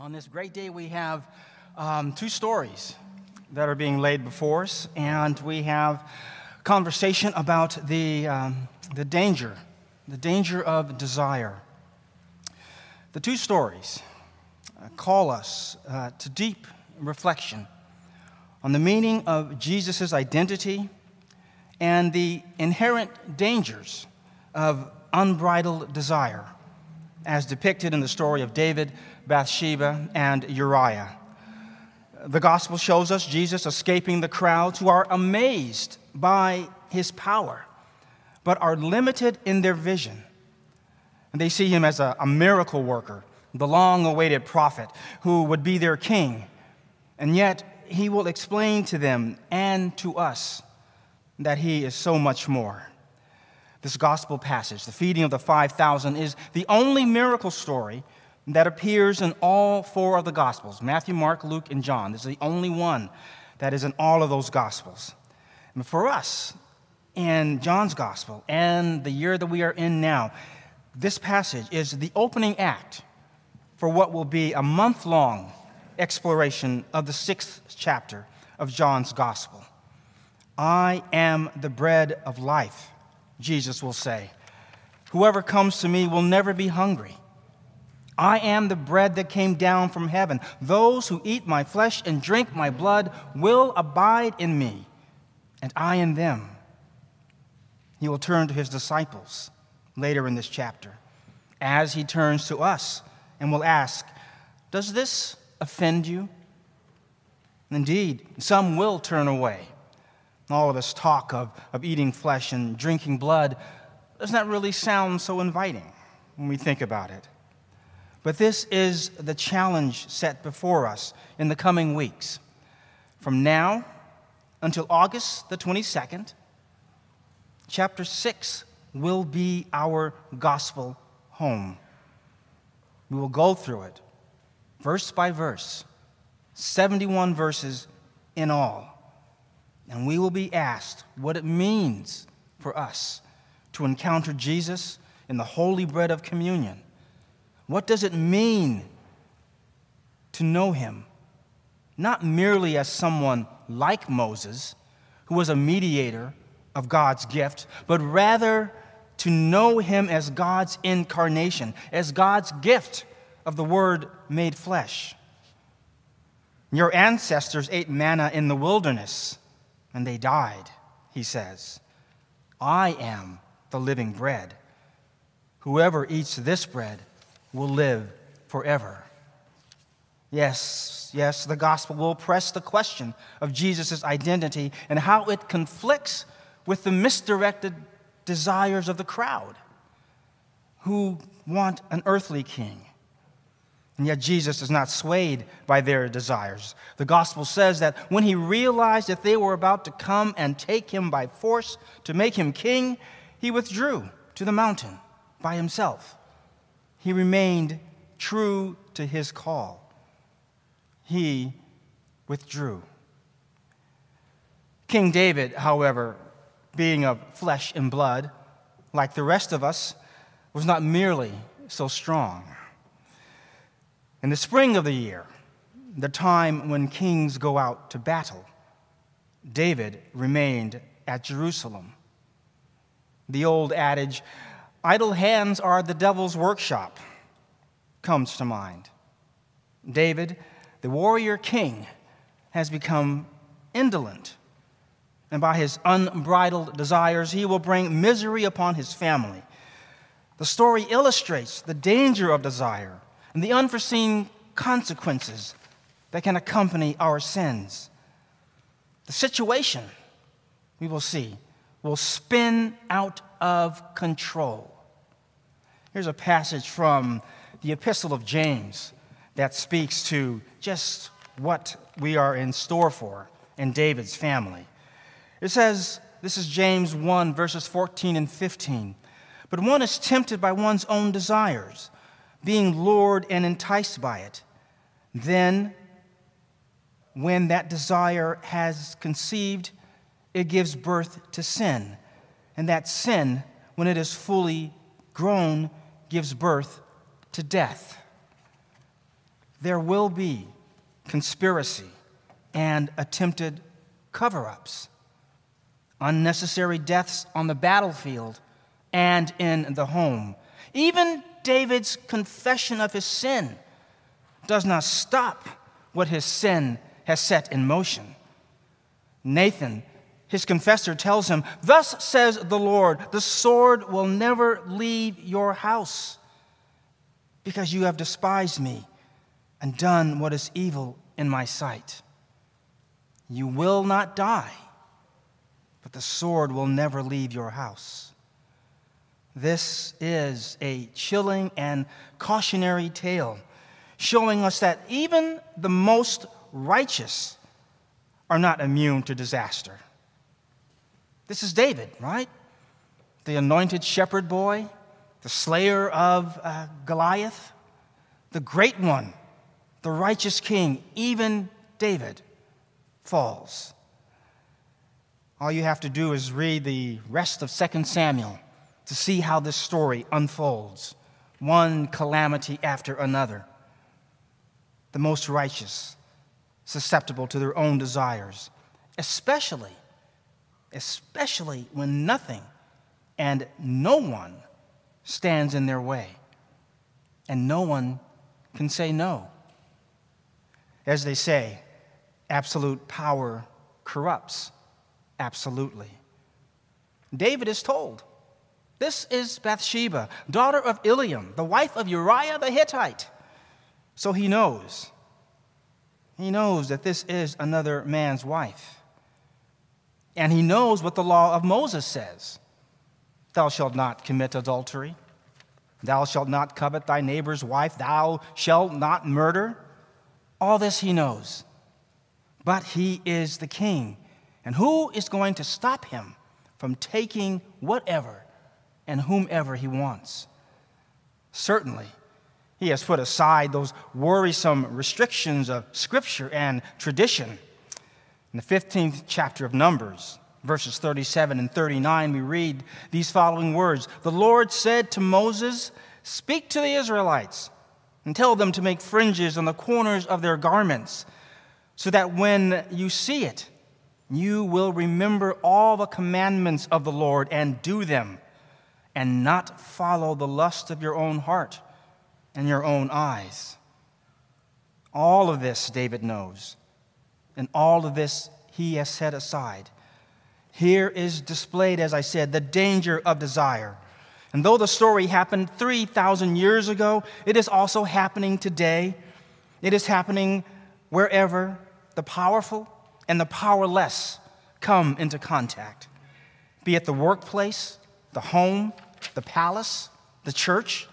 On this great day, we have um, two stories that are being laid before us, and we have conversation about the, um, the danger, the danger of desire. The two stories uh, call us uh, to deep reflection on the meaning of Jesus' identity and the inherent dangers of unbridled desire, as depicted in the story of David Bathsheba, and Uriah. The gospel shows us Jesus escaping the crowds who are amazed by his power, but are limited in their vision. And they see him as a, a miracle worker, the long awaited prophet who would be their king. And yet, he will explain to them and to us that he is so much more. This gospel passage, the feeding of the 5,000, is the only miracle story that appears in all four of the Gospels Matthew, Mark, Luke, and John. This is the only one that is in all of those Gospels. And for us, in John's Gospel and the year that we are in now, this passage is the opening act for what will be a month long exploration of the sixth chapter of John's Gospel. I am the bread of life, Jesus will say. Whoever comes to me will never be hungry. I am the bread that came down from heaven. Those who eat my flesh and drink my blood will abide in me, and I in them. He will turn to his disciples later in this chapter, as he turns to us and will ask, Does this offend you? Indeed, some will turn away. All of us talk of, of eating flesh and drinking blood. Doesn't that really sound so inviting when we think about it? But this is the challenge set before us in the coming weeks. From now until August the 22nd, chapter 6 will be our gospel home. We will go through it verse by verse, 71 verses in all. And we will be asked what it means for us to encounter Jesus in the holy bread of communion what does it mean to know him? Not merely as someone like Moses, who was a mediator of God's gift, but rather to know him as God's incarnation, as God's gift of the Word made flesh. Your ancestors ate manna in the wilderness, and they died, he says. I am the living bread. Whoever eats this bread will live forever. Yes, yes, the gospel will press the question of Jesus' identity and how it conflicts with the misdirected desires of the crowd who want an earthly king. And yet, Jesus is not swayed by their desires. The gospel says that when he realized that they were about to come and take him by force to make him king, he withdrew to the mountain by himself he remained true to his call. He withdrew. King David, however, being of flesh and blood, like the rest of us, was not merely so strong. In the spring of the year, the time when kings go out to battle, David remained at Jerusalem. The old adage, Idle hands are the devil's workshop, comes to mind. David, the warrior king, has become indolent, and by his unbridled desires, he will bring misery upon his family. The story illustrates the danger of desire and the unforeseen consequences that can accompany our sins. The situation, we will see, will spin out of control. Here's a passage from the Epistle of James that speaks to just what we are in store for in David's family. It says, this is James 1, verses 14 and 15. But one is tempted by one's own desires, being lured and enticed by it. Then, when that desire has conceived, it gives birth to sin. And that sin, when it is fully grown, gives birth to death. there will be conspiracy and attempted cover ups, unnecessary deaths on the battlefield and in the home. Even David's confession of his sin does not stop what his sin has set in motion. Nathan, his confessor, tells him, Thus says the Lord, the sword will never leave your house because you have despised me and done what is evil in my sight. You will not die, but the sword will never leave your house. This is a chilling and cautionary tale showing us that even the most righteous are not immune to disaster. This is David, right? The anointed shepherd boy, the slayer of uh, Goliath, the great one, the righteous king, even David falls. All you have to do is read the rest of 2 Samuel to see how this story unfolds, one calamity after another. The most righteous, susceptible to their own desires, especially, especially when nothing and no one stands in their way, and no one can say no. As they say, absolute power corrupts absolutely. David is told this is Bathsheba, daughter of Eliam, the wife of Uriah the Hittite. So he knows. He knows that this is another man's wife. And he knows what the law of Moses says Thou shalt not commit adultery. Thou shalt not covet thy neighbor's wife. Thou shalt not murder. All this he knows. But he is the king. And who is going to stop him from taking whatever and whomever he wants. Certainly, he has put aside those worrisome restrictions of scripture and tradition. In the 15th chapter of Numbers, verses 37 and 39, we read these following words The Lord said to Moses, Speak to the Israelites and tell them to make fringes on the corners of their garments, so that when you see it, you will remember all the commandments of the Lord and do them and not follow the lust of your own heart and your own eyes. All of this David knows, and all of this he has set aside. Here is displayed, as I said, the danger of desire. And though the story happened 3,000 years ago, it is also happening today. It is happening wherever the powerful and the powerless come into contact, be it the workplace, the home, the palace, the church,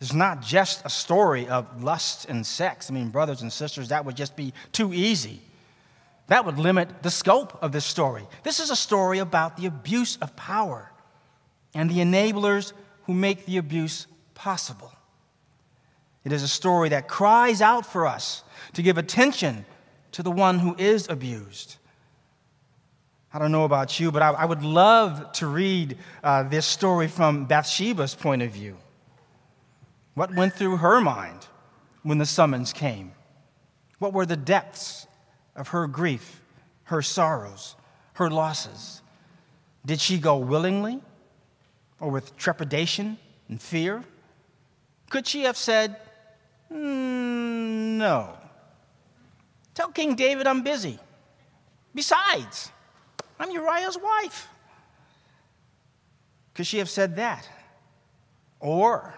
is not just a story of lust and sex. I mean, brothers and sisters, that would just be too easy. That would limit the scope of this story. This is a story about the abuse of power and the enablers who make the abuse possible. It is a story that cries out for us to give attention to the one who is abused I don't know about you, but I, I would love to read uh, this story from Bathsheba's point of view. What went through her mind when the summons came? What were the depths of her grief, her sorrows, her losses? Did she go willingly or with trepidation and fear? Could she have said, mm, No? Tell King David I'm busy. Besides, I'm Uriah's wife. Could she have said that? Or,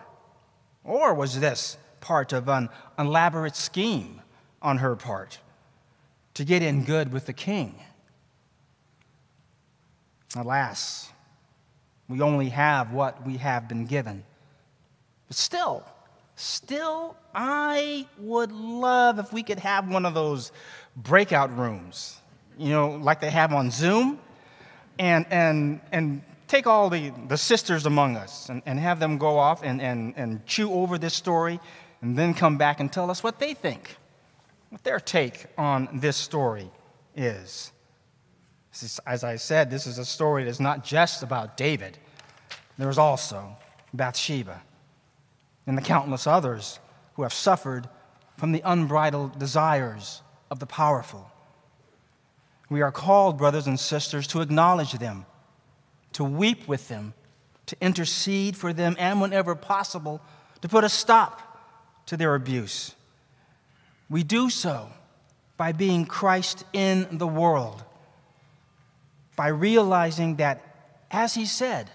or was this part of an elaborate scheme on her part to get in good with the king? Alas, we only have what we have been given. But still, still, I would love if we could have one of those breakout rooms you know, like they have on Zoom, and, and, and take all the, the sisters among us and, and have them go off and, and, and chew over this story and then come back and tell us what they think, what their take on this story is. is as I said, this is a story that's not just about David, there's also Bathsheba and the countless others who have suffered from the unbridled desires of the powerful. We are called, brothers and sisters, to acknowledge them, to weep with them, to intercede for them, and whenever possible, to put a stop to their abuse. We do so by being Christ in the world, by realizing that, as he said,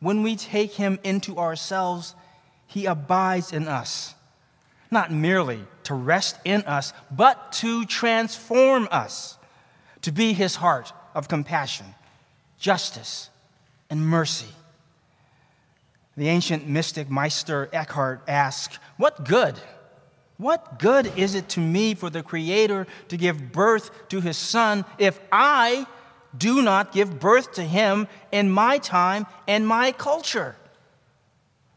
when we take him into ourselves, he abides in us, not merely to rest in us, but to transform us to be his heart of compassion, justice, and mercy. The ancient mystic Meister Eckhart asked, What good? What good is it to me for the Creator to give birth to His Son if I do not give birth to Him in my time and my culture?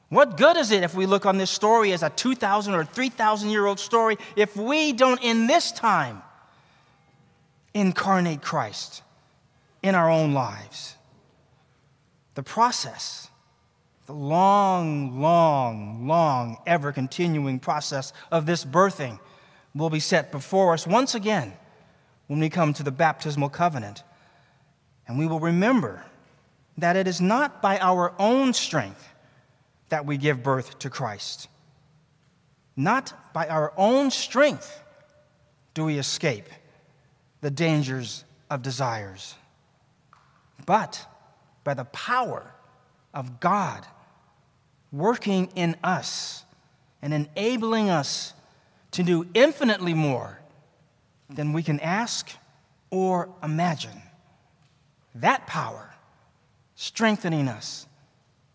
What good is it if we look on this story as a 2,000 or 3,000 year old story if we don't, in this time, incarnate Christ in our own lives? The process the long, long, long, ever continuing process of this birthing will be set before us once again when we come to the baptismal covenant. And we will remember that it is not by our own strength that we give birth to Christ. Not by our own strength do we escape the dangers of desires, but by the power of God working in us and enabling us to do infinitely more than we can ask or imagine. That power strengthening us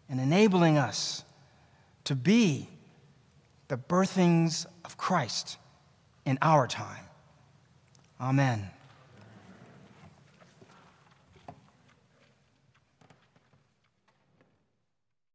and enabling us to be the birthings of Christ in our time. Amen.